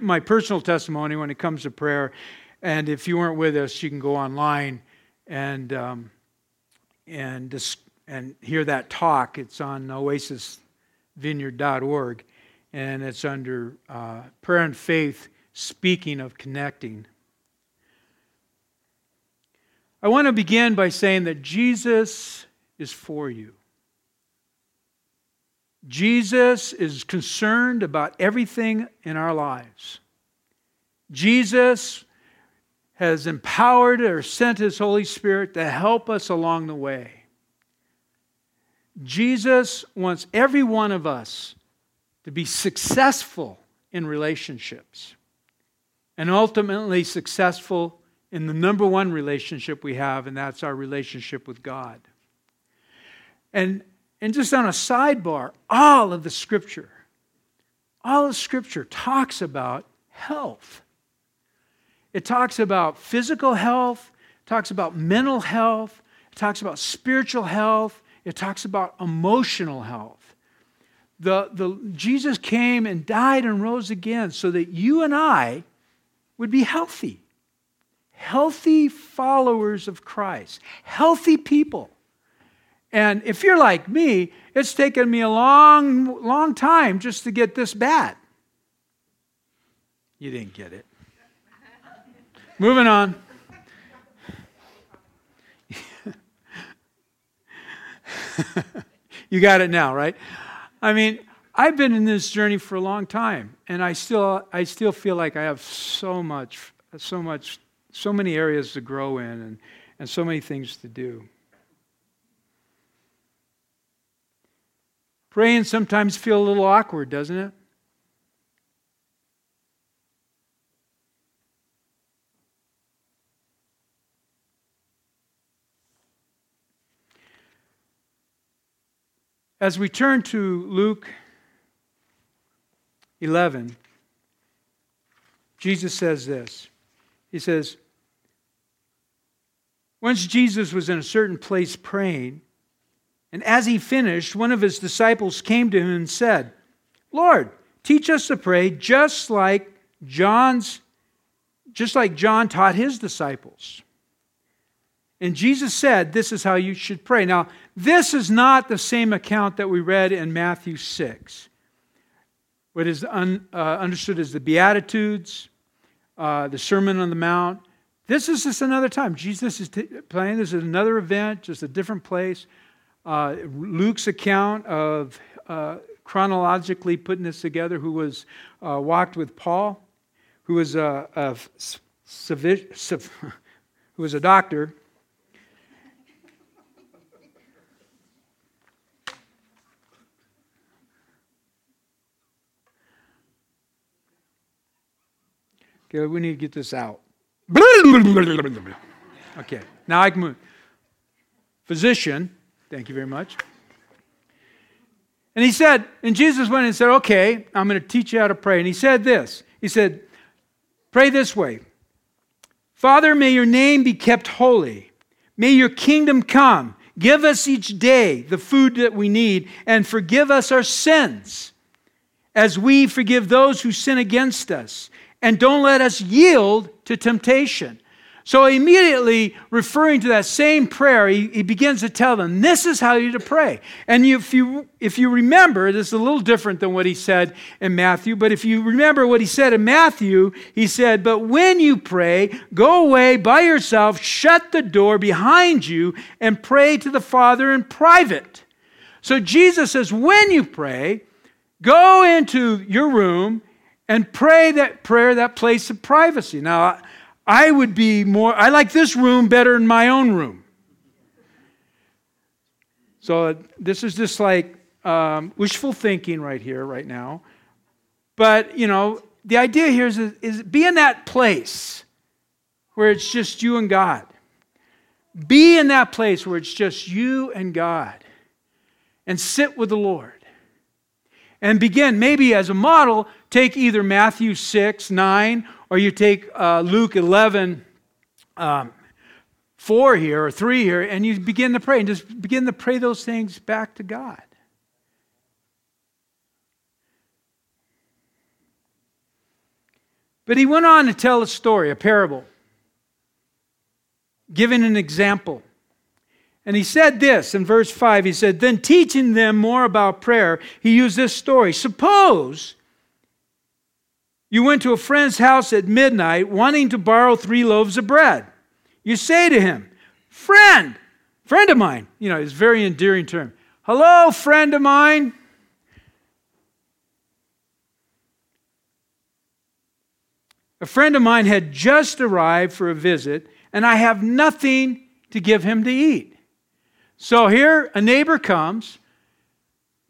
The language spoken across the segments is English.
My personal testimony when it comes to prayer, and if you weren't with us, you can go online and um, and and hear that talk. It's on oasisvineyard.org, and it's under uh, prayer and faith. Speaking of connecting, I want to begin by saying that Jesus is for you. Jesus is concerned about everything in our lives. Jesus has empowered or sent his Holy Spirit to help us along the way. Jesus wants every one of us to be successful in relationships and ultimately successful in the number one relationship we have, and that's our relationship with God. And and just on a sidebar, all of the scripture, all of scripture talks about health. It talks about physical health, talks about mental health, it talks about spiritual health, it talks about emotional health. The, the, Jesus came and died and rose again so that you and I would be healthy. Healthy followers of Christ, healthy people. And if you're like me, it's taken me a long, long time just to get this bad. You didn't get it. Moving on. you got it now, right? I mean, I've been in this journey for a long time, and I still, I still feel like I have so much, so much, so many areas to grow in, and, and so many things to do. Praying sometimes feel a little awkward, doesn't it? As we turn to Luke 11, Jesus says this. He says, Once Jesus was in a certain place praying, and as he finished, one of his disciples came to him and said, Lord, teach us to pray just like John's just like John taught his disciples. And Jesus said, This is how you should pray. Now, this is not the same account that we read in Matthew 6. What is un, uh, understood as the Beatitudes, uh, the Sermon on the Mount. This is just another time. Jesus is t- playing. This is another event, just a different place uh, Luke's account of uh, chronologically putting this together, who was uh, walked with Paul, who was a, a who was a doctor. Okay, we need to get this out. Okay, now I can move. Physician, Thank you very much. And he said, and Jesus went and said, Okay, I'm going to teach you how to pray. And he said this He said, Pray this way Father, may your name be kept holy. May your kingdom come. Give us each day the food that we need and forgive us our sins as we forgive those who sin against us. And don't let us yield to temptation. So immediately referring to that same prayer, he, he, begins to tell them, this is how you to pray. And if, you, if you remember, this is a little different than what he said in Matthew, but if you remember what he said in Matthew, he said, but when you pray, go away by yourself, shut the door behind you, and pray to the Father in private. So Jesus says, when you pray, go into your room and pray that prayer, that place of privacy. Now, I would be more, I like this room better than my own room. So this is just like um, wishful thinking right here, right now. But, you know, the idea here is, is be in that place where it's just you and God. Be in that place where it's just you and God. And sit with the Lord. And begin, maybe as a model, take either Matthew 6, 9, or you take uh, Luke 11, um, 4 here, or 3 here, and you begin to pray, and just begin to pray those things back to God. But he went on to tell a story, a parable, giving an example. And he said this in verse 5 he said, Then teaching them more about prayer, he used this story. Suppose you went to a friend's house at midnight wanting to borrow three loaves of bread. You say to him, Friend, friend of mine, you know, it's a very endearing term. Hello, friend of mine. A friend of mine had just arrived for a visit, and I have nothing to give him to eat. So here, a neighbor comes,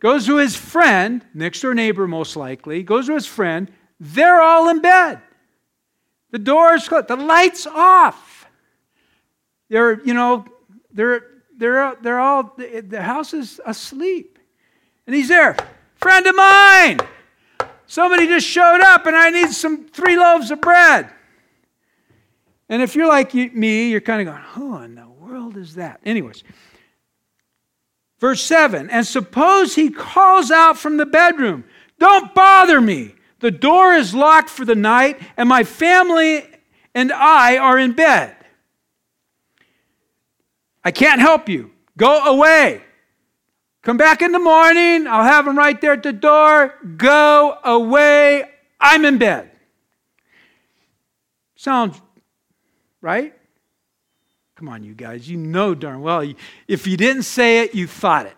goes to his friend, next door neighbor most likely, goes to his friend. They're all in bed. The door's closed, the light's off. They're, you know, they're, they're, they're all, the house is asleep. And he's there, friend of mine. Somebody just showed up and I need some three loaves of bread. And if you're like me, you're kind of going, who in the world is that? Anyways, verse 7 And suppose he calls out from the bedroom, Don't bother me. The door is locked for the night, and my family and I are in bed. I can't help you. Go away. Come back in the morning. I'll have them right there at the door. Go away. I'm in bed. Sounds right? Come on, you guys. You know darn well. If you didn't say it, you thought it.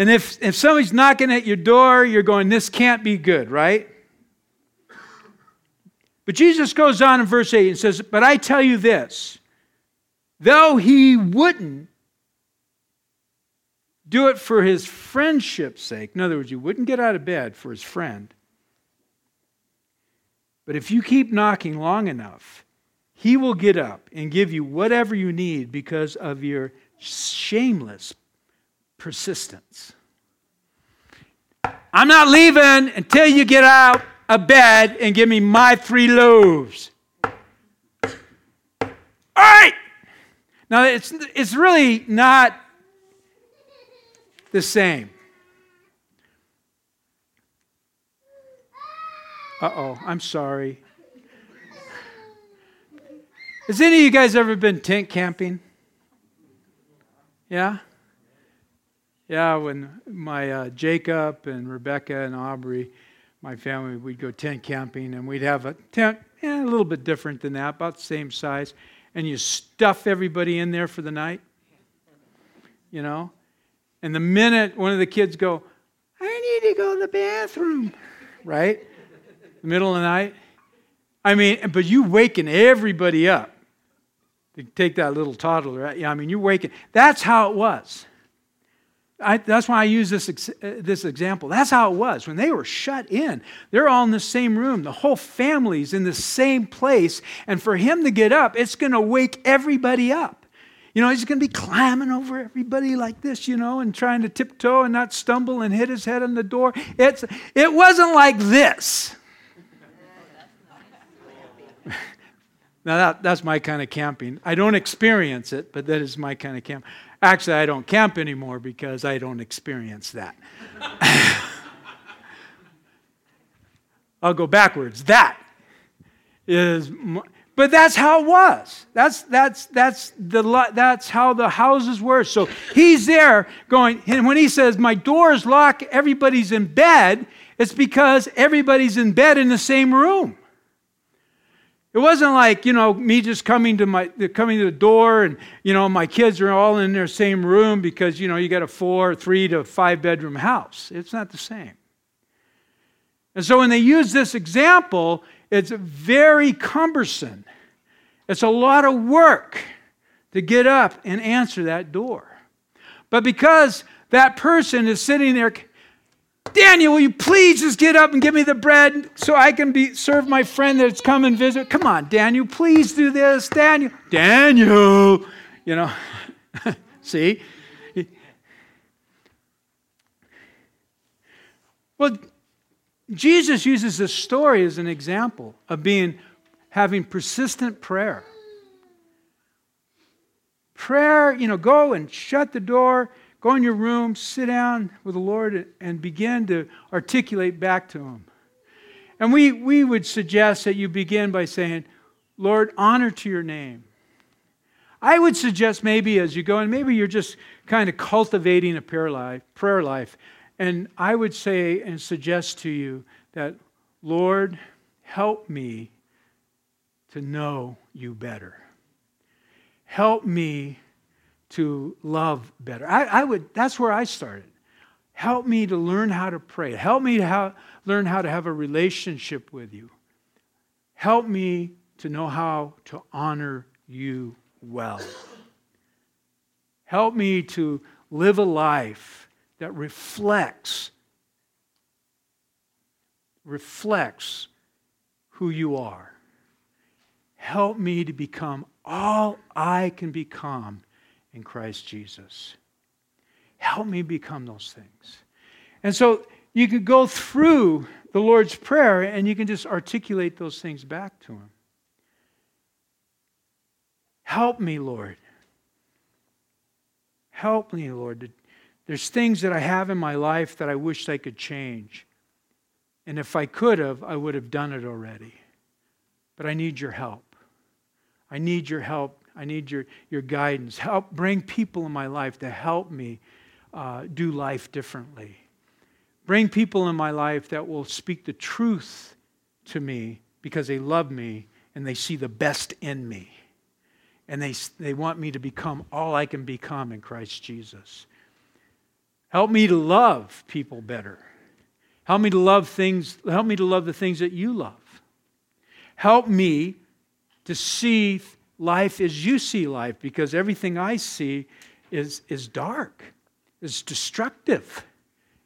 And if, if somebody's knocking at your door, you're going, this can't be good, right? But Jesus goes on in verse 8 and says, But I tell you this, though he wouldn't do it for his friendship's sake. In other words, you wouldn't get out of bed for his friend. But if you keep knocking long enough, he will get up and give you whatever you need because of your shameless persistence. I'm not leaving until you get out of bed and give me my three loaves. All right. Now, it's, it's really not the same. Uh oh, I'm sorry. Has any of you guys ever been tent camping? Yeah? Yeah, when my uh, Jacob and Rebecca and Aubrey, my family, we'd go tent camping and we'd have a tent, a little bit different than that, about the same size, and you stuff everybody in there for the night. You know? And the minute one of the kids go, I need to go to the bathroom, right? The middle of the night. I mean, but you waking everybody up. To take that little toddler? Yeah, I mean, you're waking. That's how it was. I, that's why I use this, uh, this example. That's how it was. When they were shut in, they're all in the same room. The whole family's in the same place. And for him to get up, it's going to wake everybody up. You know, he's going to be climbing over everybody like this, you know, and trying to tiptoe and not stumble and hit his head on the door. It's, it wasn't like this. Now, that, that's my kind of camping. I don't experience it, but that is my kind of camp. Actually, I don't camp anymore because I don't experience that. I'll go backwards. That is. But that's how it was. That's, that's, that's, the, that's how the houses were. So he's there going, and when he says, My door is locked, everybody's in bed, it's because everybody's in bed in the same room. It wasn't like, you know, me just coming to my coming to the door and, you know, my kids are all in their same room because, you know, you got a four, three to five bedroom house. It's not the same. And so when they use this example, it's very cumbersome. It's a lot of work to get up and answer that door. But because that person is sitting there, Daniel, will you please just get up and give me the bread so I can be serve my friend that's come and visit? Come on, Daniel, please do this. Daniel, Daniel, you know, see? Well, Jesus uses this story as an example of being having persistent prayer. Prayer, you know, go and shut the door, go in your room, sit down with the Lord, and begin to articulate back to Him. And we, we would suggest that you begin by saying, Lord, honor to your name. I would suggest maybe as you go, and maybe you're just kind of cultivating a prayer life, prayer life. And I would say and suggest to you that, Lord, help me to know you better. Help me to love better. I, I would, that's where I started. Help me to learn how to pray. Help me to how, learn how to have a relationship with you. Help me to know how to honor you well. Help me to live a life that reflects reflects who you are. Help me to become all I can become in Christ Jesus. Help me become those things. And so you can go through the Lord's Prayer and you can just articulate those things back to Him. Help me, Lord. Help me, Lord. There's things that I have in my life that I wish I could change. And if I could have, I would have done it already. But I need your help. I need your help. I need your, your guidance. Help bring people in my life to help me uh, do life differently. Bring people in my life that will speak the truth to me because they love me and they see the best in me and they, they want me to become all I can become in Christ Jesus. Help me to love people better. Help me to love things, help me to love the things that you love. Help me to see life as you see life, because everything I see is, is dark, it's destructive,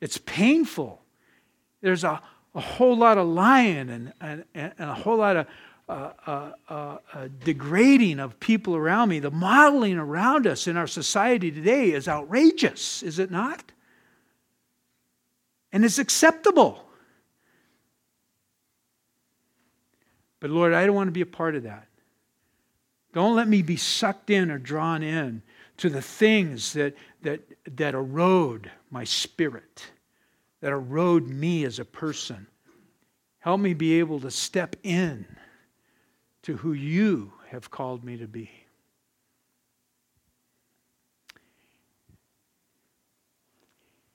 it's painful. There's a, a whole lot of lying and, and, and a whole lot of uh, uh, uh, degrading of people around me, the modeling around us in our society today is outrageous, is it not? And it's acceptable. But Lord, I don't want to be a part of that. Don't let me be sucked in or drawn in to the things that, that, that erode my spirit, that erode me as a person. Help me be able to step in to who you have called me to be.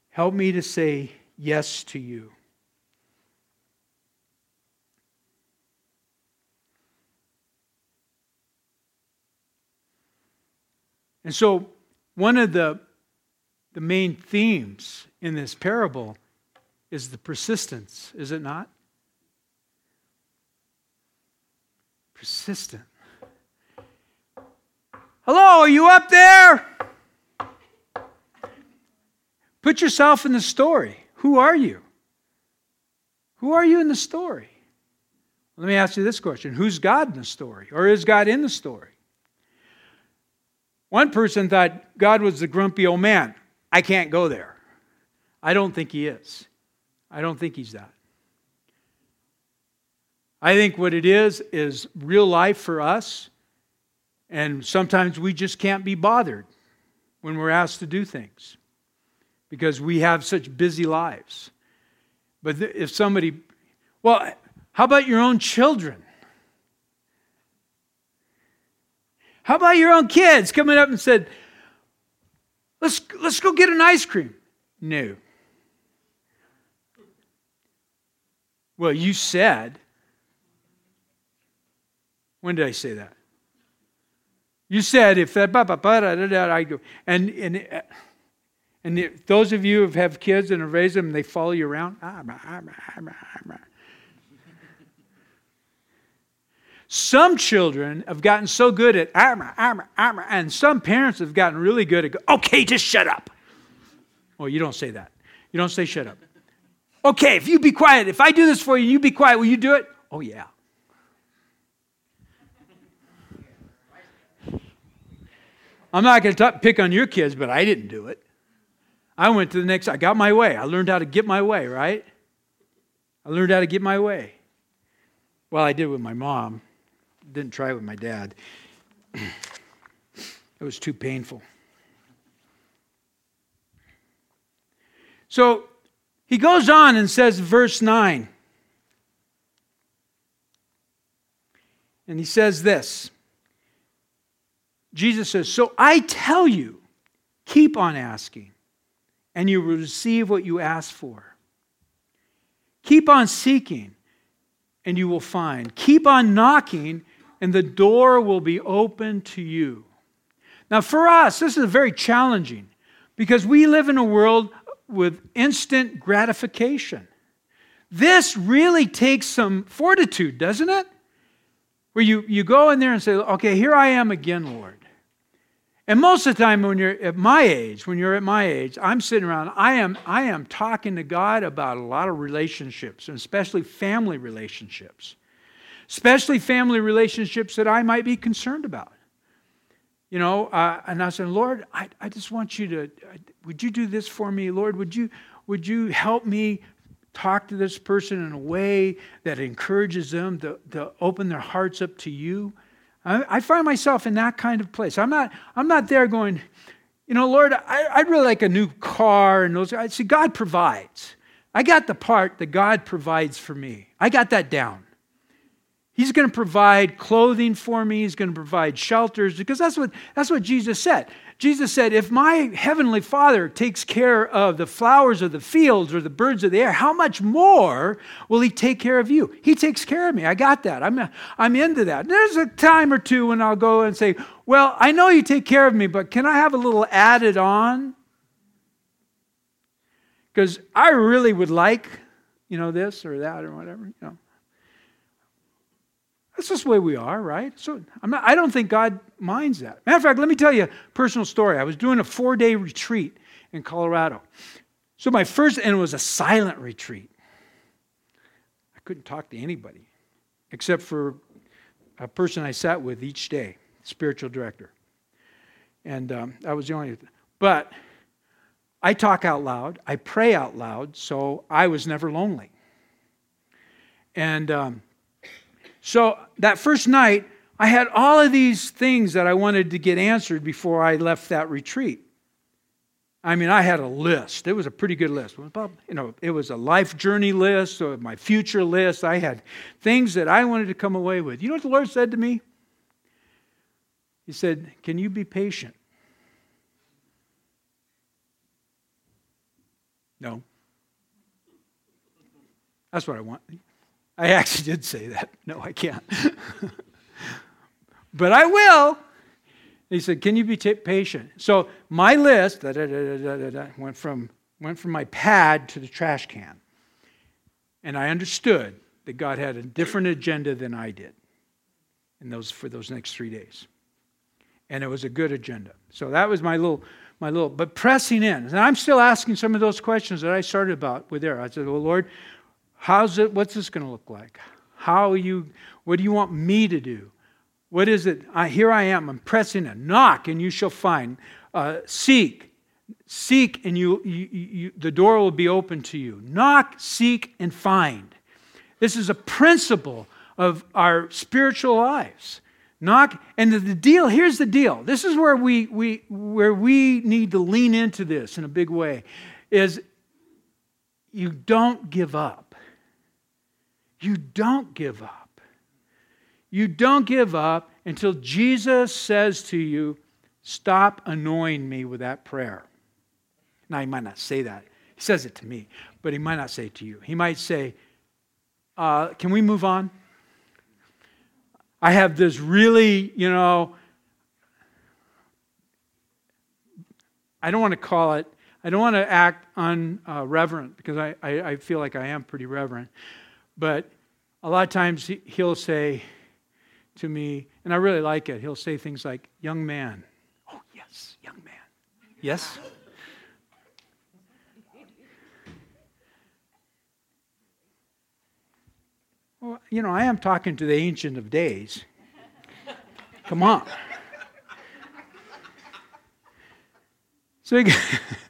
Help me to say yes to you. And so, one of the, the main themes in this parable is the persistence, is it not? Persistent. Hello, are you up there? Put yourself in the story. Who are you? Who are you in the story? Let me ask you this question Who's God in the story? Or is God in the story? One person thought God was the grumpy old man. I can't go there. I don't think he is. I don't think he's that. I think what it is is real life for us, and sometimes we just can't be bothered when we're asked to do things because we have such busy lives. But if somebody, well, how about your own children? How about your own kids coming up and said, let's, let's go get an ice cream? No. Well, you said, when did I say that? You said if that, ba, ba, ba, da, da, da, I go, and, and, and those of you who have kids and have raised them, they follow you around. Ah, ah, ah, Some children have gotten so good at armor, armor, armor, and some parents have gotten really good at, okay, just shut up. Well, you don't say that. You don't say shut up. Okay, if you be quiet, if I do this for you, you be quiet, will you do it? Oh, yeah. I'm not going to pick on your kids, but I didn't do it. I went to the next, I got my way. I learned how to get my way, right? I learned how to get my way. Well, I did with my mom, didn't try it with my dad. it was too painful. So he goes on and says, verse 9 And he says this Jesus says, So I tell you, keep on asking, and you will receive what you ask for. Keep on seeking, and you will find. Keep on knocking, and the door will be open to you. Now, for us, this is very challenging because we live in a world with instant gratification. This really takes some fortitude, doesn't it? Where you, you go in there and say, okay, here I am again, Lord. And most of the time when you're at my age, when you're at my age, I'm sitting around, I am, I am talking to God about a lot of relationships, and especially family relationships. Especially family relationships that I might be concerned about. You know, uh, and I said, Lord, I, I just want you to, would you do this for me? Lord, would you, would you help me talk to this person in a way that encourages them to, to open their hearts up to you? I, I find myself in that kind of place. I'm not, I'm not there going, you know, Lord, I, would really like a new car and those. I see, God provides. I got the part that God provides for me. I got that down. He's going to provide clothing for me. He's going to provide shelters because that's what, that's what Jesus said. Jesus said, If my heavenly Father takes care of the flowers of the fields or the birds of the air, how much more will He take care of you? He takes care of me. I got that. I'm, I'm into that. There's a time or two when I'll go and say, Well, I know you take care of me, but can I have a little added on? Because I really would like, you know, this or that or whatever, you know. That's just the way we are, right? So I'm not, i don't think God minds that. Matter of fact, let me tell you a personal story. I was doing a four day retreat in Colorado. So my first, and it was a silent retreat. I couldn't talk to anybody except for a person I sat with each day, spiritual director. And um, I was the only, but I talk out loud, I pray out loud, so I was never lonely. And um, so that first night, I had all of these things that I wanted to get answered before I left that retreat. I mean, I had a list. It was a pretty good list. You know, it was a life journey list or my future list. I had things that I wanted to come away with. You know what the Lord said to me? He said, Can you be patient? No. That's what I want. I actually did say that. No, I can't. but I will. He said, Can you be t- patient? So my list went, from, went from my pad to the trash can. And I understood that God had a different agenda than I did in those, for those next three days. And it was a good agenda. So that was my little, my little, but pressing in. And I'm still asking some of those questions that I started about with there. I said, Well, Lord, How's it, what's this going to look like? How you, what do you want me to do? What is it? I, here I am. I'm pressing a knock, and you shall find. Uh, seek, seek, and you, you, you, the door will be open to you. Knock, seek, and find. This is a principle of our spiritual lives. Knock, and the, the deal. Here's the deal. This is where we, we where we need to lean into this in a big way. Is you don't give up. You don't give up. You don't give up until Jesus says to you, Stop annoying me with that prayer. Now, he might not say that. He says it to me, but he might not say it to you. He might say, uh, Can we move on? I have this really, you know, I don't want to call it, I don't want to act unreverent because I, I, I feel like I am pretty reverent. But a lot of times he'll say to me, and I really like it, he'll say things like, Young man. Oh, yes, young man. Yes? Well, you know, I am talking to the Ancient of Days. Come on. So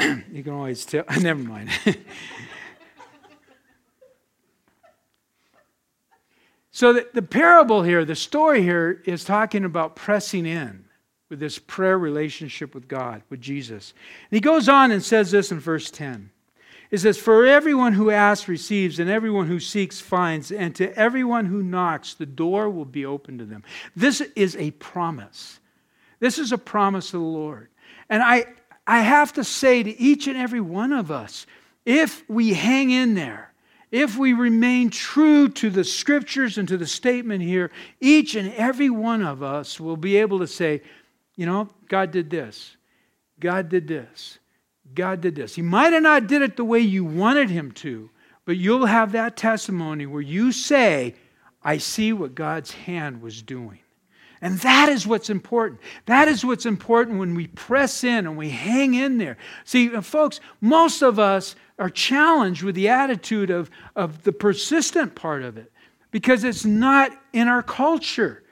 you can always tell. Never mind. so the, the parable here, the story here, is talking about pressing in. with this prayer relationship with God, with Jesus. And he goes on and says this in verse 10. It says, For everyone who asks receives, and everyone who seeks finds, and to everyone who knocks, the door will be open to them. This is a promise. This is a promise of the Lord. And I, I have to say to each and every one of us, if we hang in there, if we remain true to the scriptures and to the statement here, each and every one of us will be able to say, you know, God did this. God did this. God did this. He might have not did it the way you wanted him to, but you'll have that testimony where you say, I see what God's hand was doing. And that is what's important. That is what's important when we press in and we hang in there. See, uh, folks, most of us are challenged with the attitude of, of the persistent part of it because it's not in our culture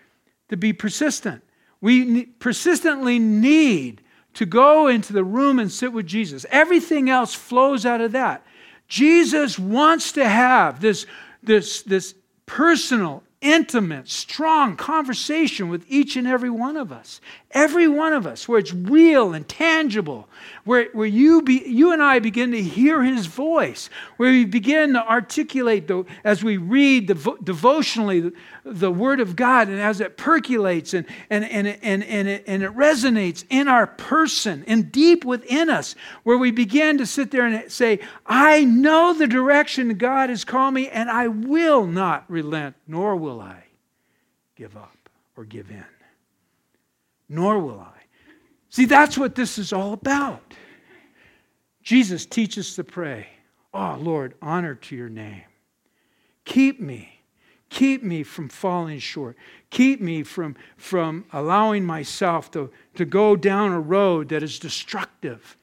to be persistent. We persistently need to go into the room and sit with Jesus. Everything else flows out of that. Jesus wants to have this, this, this personal, intimate, strong conversation with each and every one of us. Every one of us, where it's real and tangible, where, where you, be, you and I begin to hear his voice, where we begin to articulate, the, as we read devotionally the, the word of God, and as it percolates and, and, and, and, and, it, and it resonates in our person and deep within us, where we begin to sit there and say, I know the direction God has called me, and I will not relent, nor will will I give up or give in. Nor will I. See, that's what this is all about. Jesus teaches to pray, Oh, Lord, honor to your name. Keep me. Keep me from falling short. Keep me from, from allowing myself to, to go down a road that is destructive.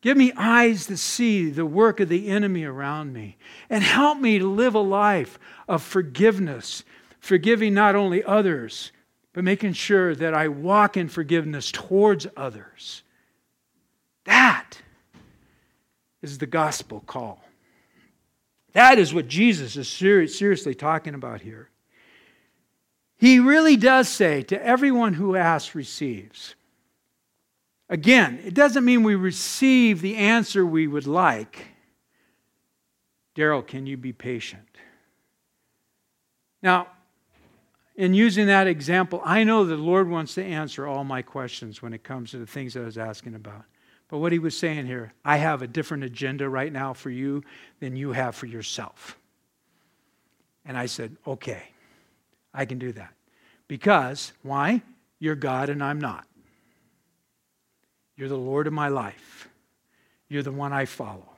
Give me eyes to see the work of the enemy around me. And help me to live a life of forgiveness forgiving not only others, but making sure that I walk in forgiveness towards others. That is the gospel call. That is what Jesus is seriously talking about here. He really does say, to everyone who asks, receives. Again, it doesn't mean we receive the answer we would like. Daryl, can you be patient? Now, in using that example, I know the Lord wants to answer all my questions when it comes to the things I was asking about. But what he was saying here, I have a different agenda right now for you than you have for yourself. And I said, okay, I can do that. Because, why? You're God and I'm not. You're the Lord of my life. You're the one I follow.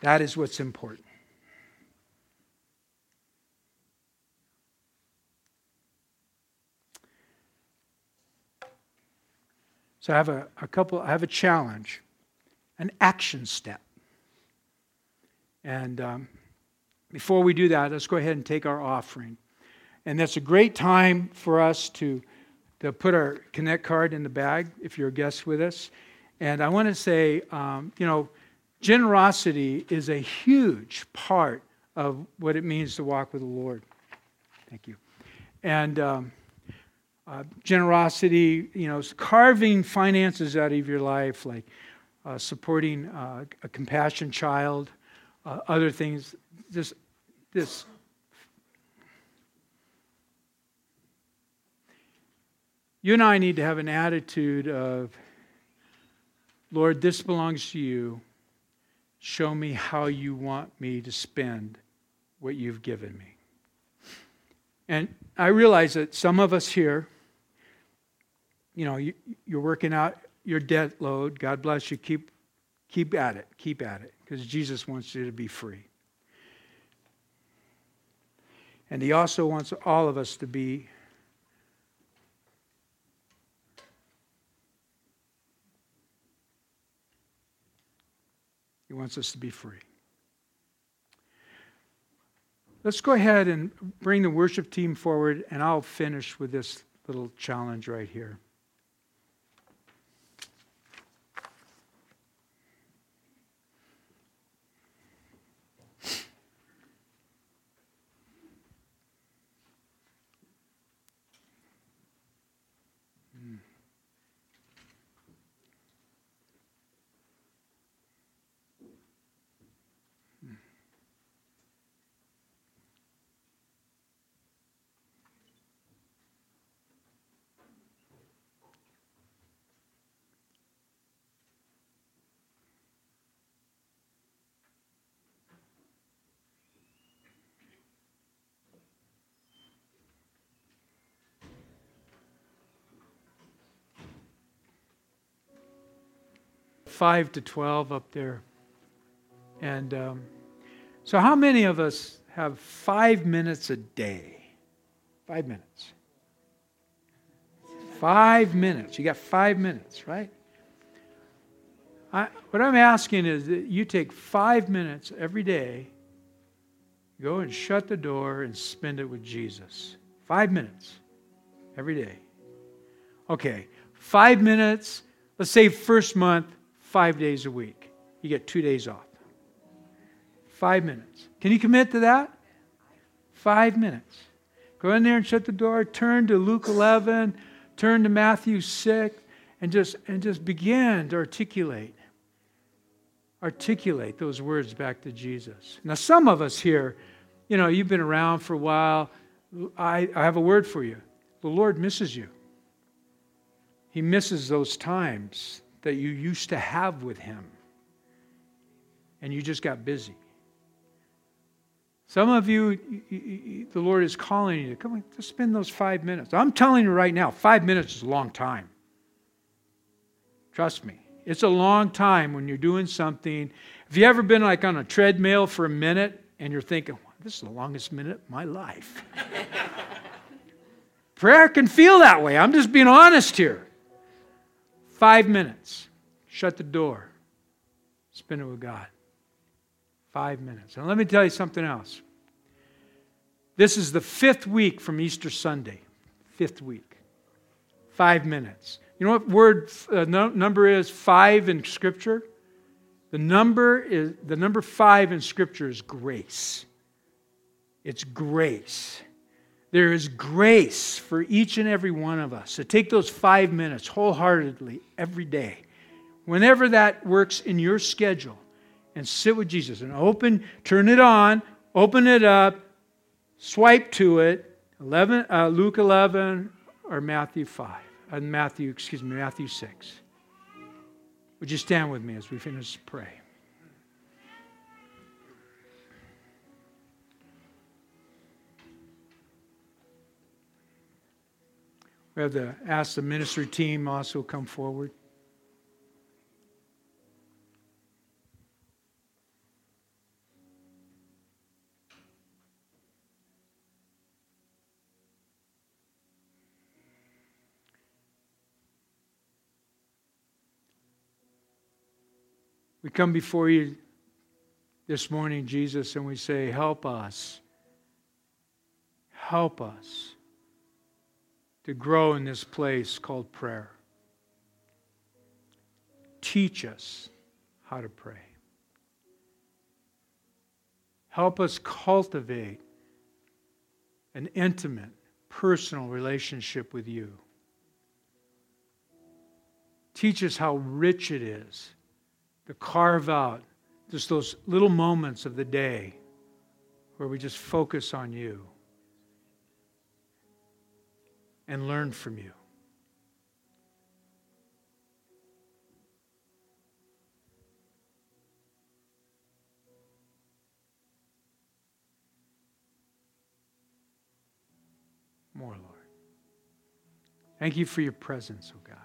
That is what's important. So I have a, a couple, I have a challenge, an action step. And um, before we do that, let's go ahead and take our offering. And that's a great time for us to, to put our Connect card in the bag if you're a guest with us. And I want to say, um, you know, generosity is a huge part of what it means to walk with the Lord. Thank you. And um, uh, generosity, you know, carving finances out of your life, like uh, supporting uh, a compassion child, uh, other things. This, this. You and I need to have an attitude of, Lord, this belongs to you. Show me how you want me to spend what you've given me. And I realize that some of us here, you know, you, you're working out your debt load. God bless you. Keep, keep at it. Keep at it. Because Jesus wants you to be free. And He also wants all of us to be He wants us to be free. Let's go ahead and bring the worship team forward, and I'll finish with this little challenge right here. 5 to 12 up there. And um, so, how many of us have five minutes a day? Five minutes. Five minutes. You got five minutes, right? I, what I'm asking is that you take five minutes every day, go and shut the door and spend it with Jesus. Five minutes every day. Okay, five minutes, let's say first month, five days a week. You get two days off. Five minutes. Can you commit to that? Five minutes. Go in there and shut the door, turn to Luke 11, turn to Matthew 6, and just, and just begin to articulate. Articulate those words back to Jesus. Now, some of us here, you know, you've been around for a while. I, I have a word for you. The Lord misses you. He misses those times that you used to have with Him, and you just got busy. Some of you, the Lord is calling you to come on, just spend those five minutes. I'm telling you right now, five minutes is a long time. Trust me. It's a long time when you're doing something. Have you ever been like on a treadmill for a minute and you're thinking, well, this is the longest minute of my life? Prayer can feel that way. I'm just being honest here. Five minutes. Shut the door. Spend it with God. Five minutes. And let me tell you something else. This is the fifth week from Easter Sunday. Fifth week. Five minutes. You know what word uh, no, number is five in Scripture? The number is the number five in Scripture is grace. It's grace. There is grace for each and every one of us. So take those five minutes wholeheartedly every day, whenever that works in your schedule, and sit with Jesus and open, turn it on, open it up, swipe to it, 11, uh, Luke 11 or Matthew 5, uh, Matthew, excuse me, Matthew 6. Would you stand with me as we finish pray? We have to ask the ministry team also come forward. We come before you this morning, Jesus, and we say, Help us. Help us to grow in this place called prayer. Teach us how to pray. Help us cultivate an intimate, personal relationship with you. Teach us how rich it is to carve out just those little moments of the day where we just focus on you and learn from you. More, Lord. Thank you for your presence, oh God.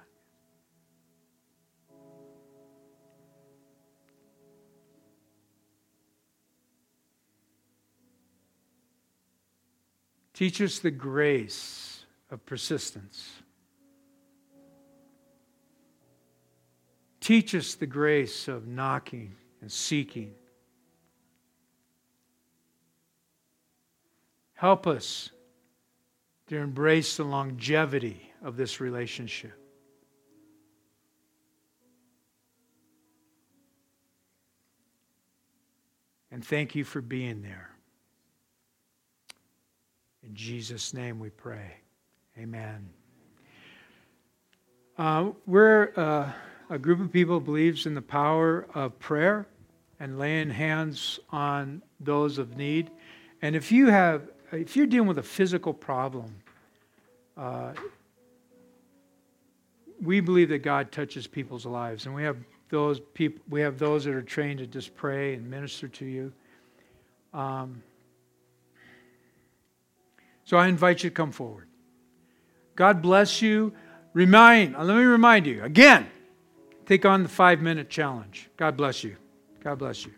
Teach us the grace of persistence. Teach us the grace of knocking and seeking. Help us to embrace the longevity of this relationship. And thank you for being there. In Jesus' name we pray. Amen. Uh, we're uh, a group of people believes in the power of prayer and laying hands on those of need. And if you have, if you're dealing with a physical problem, uh, we believe that God touches people's lives, and we have those people. We have those that are trained to just pray and minister to you. Um, so I invite you to come forward. God bless you. Remind, uh, let me remind you again, take on the five minute challenge. God bless you. God bless you.